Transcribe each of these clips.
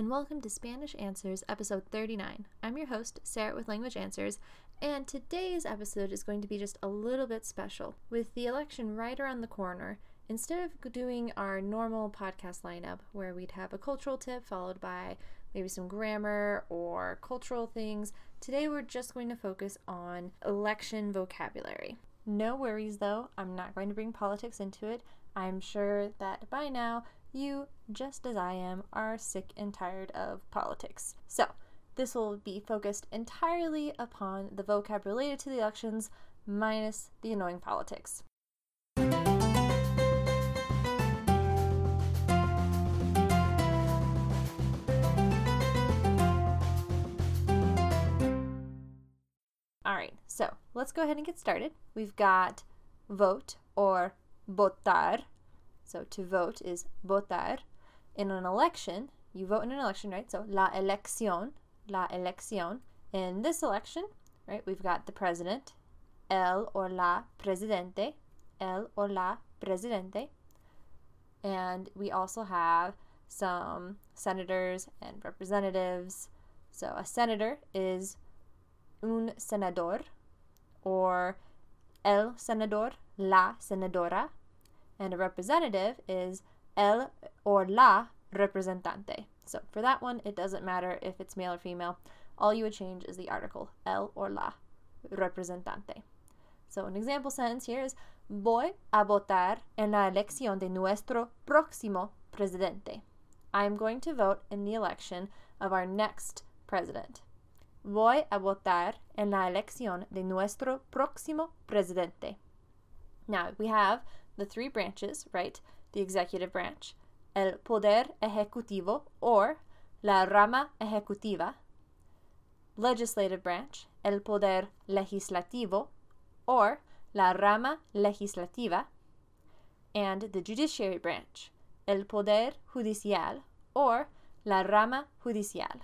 and welcome to Spanish Answers, episode 39. I'm your host, Sarah with Language Answers, and today's episode is going to be just a little bit special. With the election right around the corner, instead of doing our normal podcast lineup where we'd have a cultural tip followed by maybe some grammar or cultural things, today we're just going to focus on election vocabulary. No worries though, I'm not going to bring politics into it. I'm sure that by now you, just as I am, are sick and tired of politics. So, this will be focused entirely upon the vocab related to the elections, minus the annoying politics. All right, so let's go ahead and get started. We've got vote or votar, so to vote is votar. In an election, you vote in an election, right? So la elección, la elección. In this election, right, we've got the president, el or la presidente, el or la presidente. And we also have some senators and representatives. So a senator is un senador or el senador, la senadora and a representative is el or la representante. So for that one, it doesn't matter if it's male or female. All you would change is the article el or la representante. So an example sentence here is Voy a votar en la elección de nuestro próximo presidente. I am going to vote in the election of our next president. Voy a votar en la elección de nuestro próximo presidente. Now we have the three branches, right? The executive branch, el poder ejecutivo or la rama ejecutiva, legislative branch, el poder legislativo or la rama legislativa, and the judiciary branch, el poder judicial or la rama judicial.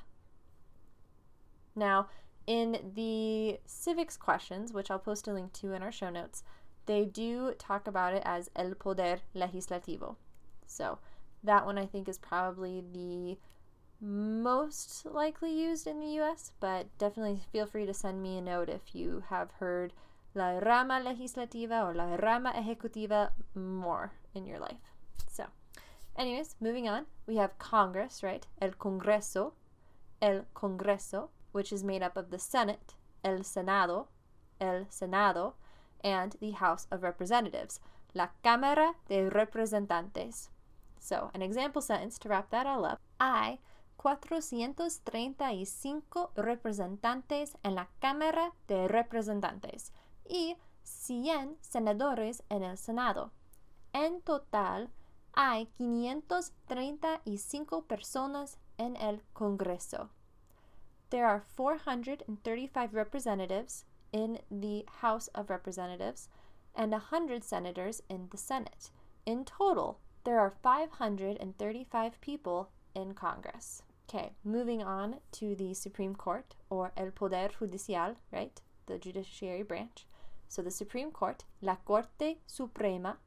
Now, in the civics questions, which I'll post a link to in our show notes, they do talk about it as el poder legislativo. So that one I think is probably the most likely used in the US, but definitely feel free to send me a note if you have heard la rama legislativa or la rama ejecutiva more in your life. So, anyways, moving on, we have Congress, right? El Congreso, el Congreso, which is made up of the Senate, el Senado, el Senado, and the House of Representatives, la Cámara de Representantes. So, an example sentence to wrap that all up. Hay 435 representantes en la Cámara de Representantes y 100 senadores en el Senado. En total, hay 535 personas en el Congreso. There are 435 representatives in the House of Representatives and 100 senators in the Senate. In total, there are 535 people in Congress. Okay, moving on to the Supreme Court or El Poder Judicial, right? The judiciary branch. So the Supreme Court, La Corte Suprema,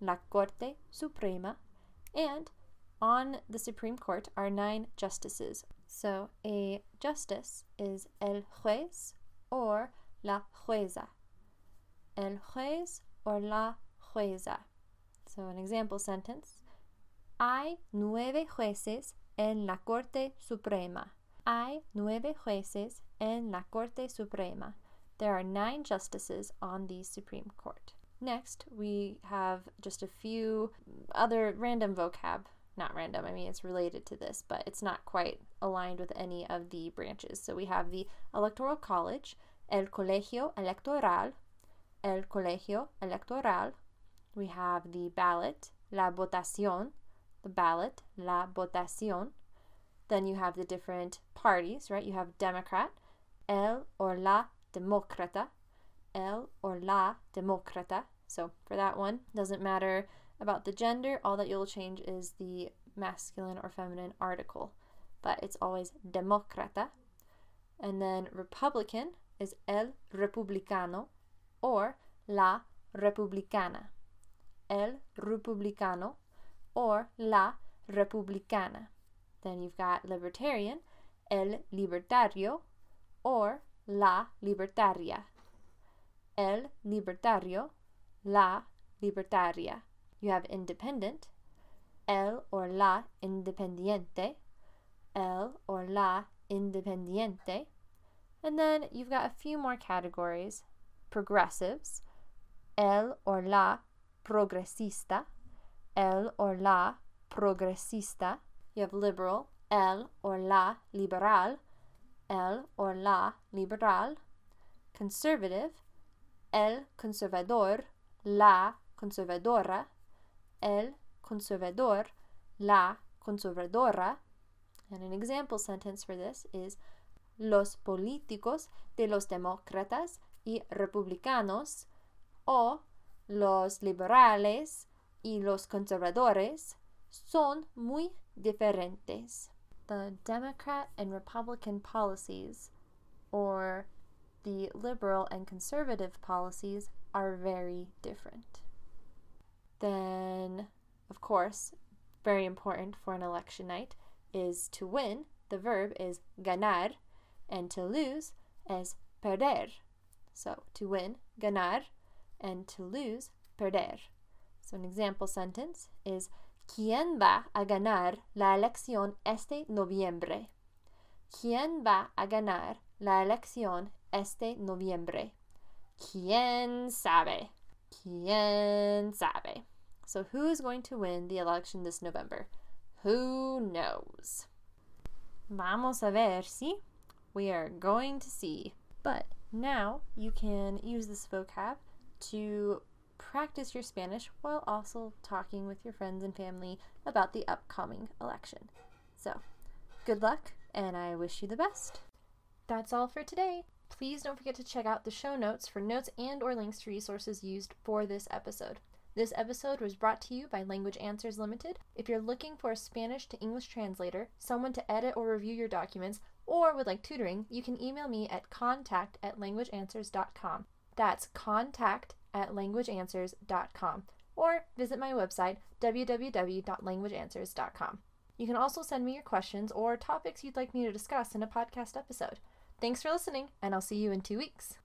La Corte Suprema, and on the Supreme Court are nine justices. So a justice is el juez or la jueza. El juez or la jueza. So, an example sentence Hay nueve jueces en la Corte Suprema. Hay nueve jueces en la Corte Suprema. There are nine justices on the Supreme Court. Next, we have just a few other random vocab. Not random, I mean, it's related to this, but it's not quite aligned with any of the branches. So we have the Electoral College, el colegio electoral, el colegio electoral. We have the ballot, la votación, the ballot, la votación. Then you have the different parties, right? You have Democrat, el or la demócrata, el or la demócrata. So for that one, doesn't matter about the gender, all that you'll change is the masculine or feminine article, but it's always demócrata. And then Republican, is el republicano or la republicana. El republicano or la republicana. Then you've got libertarian, el libertario, or la libertaria. El libertario, la libertaria. You have independent, el or la independiente, el or la independiente. And then you've got a few more categories progressives, el or la progresista, el or la progresista. You have liberal, el or la liberal, el or la liberal. Conservative, el conservador, la conservadora, el conservador, la conservadora. And an example sentence for this is Los políticos de los demócratas y republicanos o los liberales y los conservadores son muy diferentes. The Democrat and Republican policies, or the liberal and conservative policies, are very different. Then, of course, very important for an election night is to win. The verb is ganar, and to lose is perder. So, to win, ganar, and to lose, perder. So, an example sentence is ¿Quién va a ganar la elección este noviembre? ¿Quién va a ganar la elección este noviembre? ¿Quién sabe? ¿Quién sabe? So, who's going to win the election this November? Who knows? Vamos a ver, see? We are going to see. But now you can use this vocab to practice your Spanish while also talking with your friends and family about the upcoming election. So, good luck, and I wish you the best. That's all for today. Please don't forget to check out the show notes for notes and or links to resources used for this episode. This episode was brought to you by Language Answers Limited. If you're looking for a Spanish to English translator, someone to edit or review your documents, or would like tutoring, you can email me at contact at languageanswers.com. That's contact at languageanswers.com or visit my website www.languageanswers.com. You can also send me your questions or topics you'd like me to discuss in a podcast episode. Thanks for listening, and I'll see you in two weeks.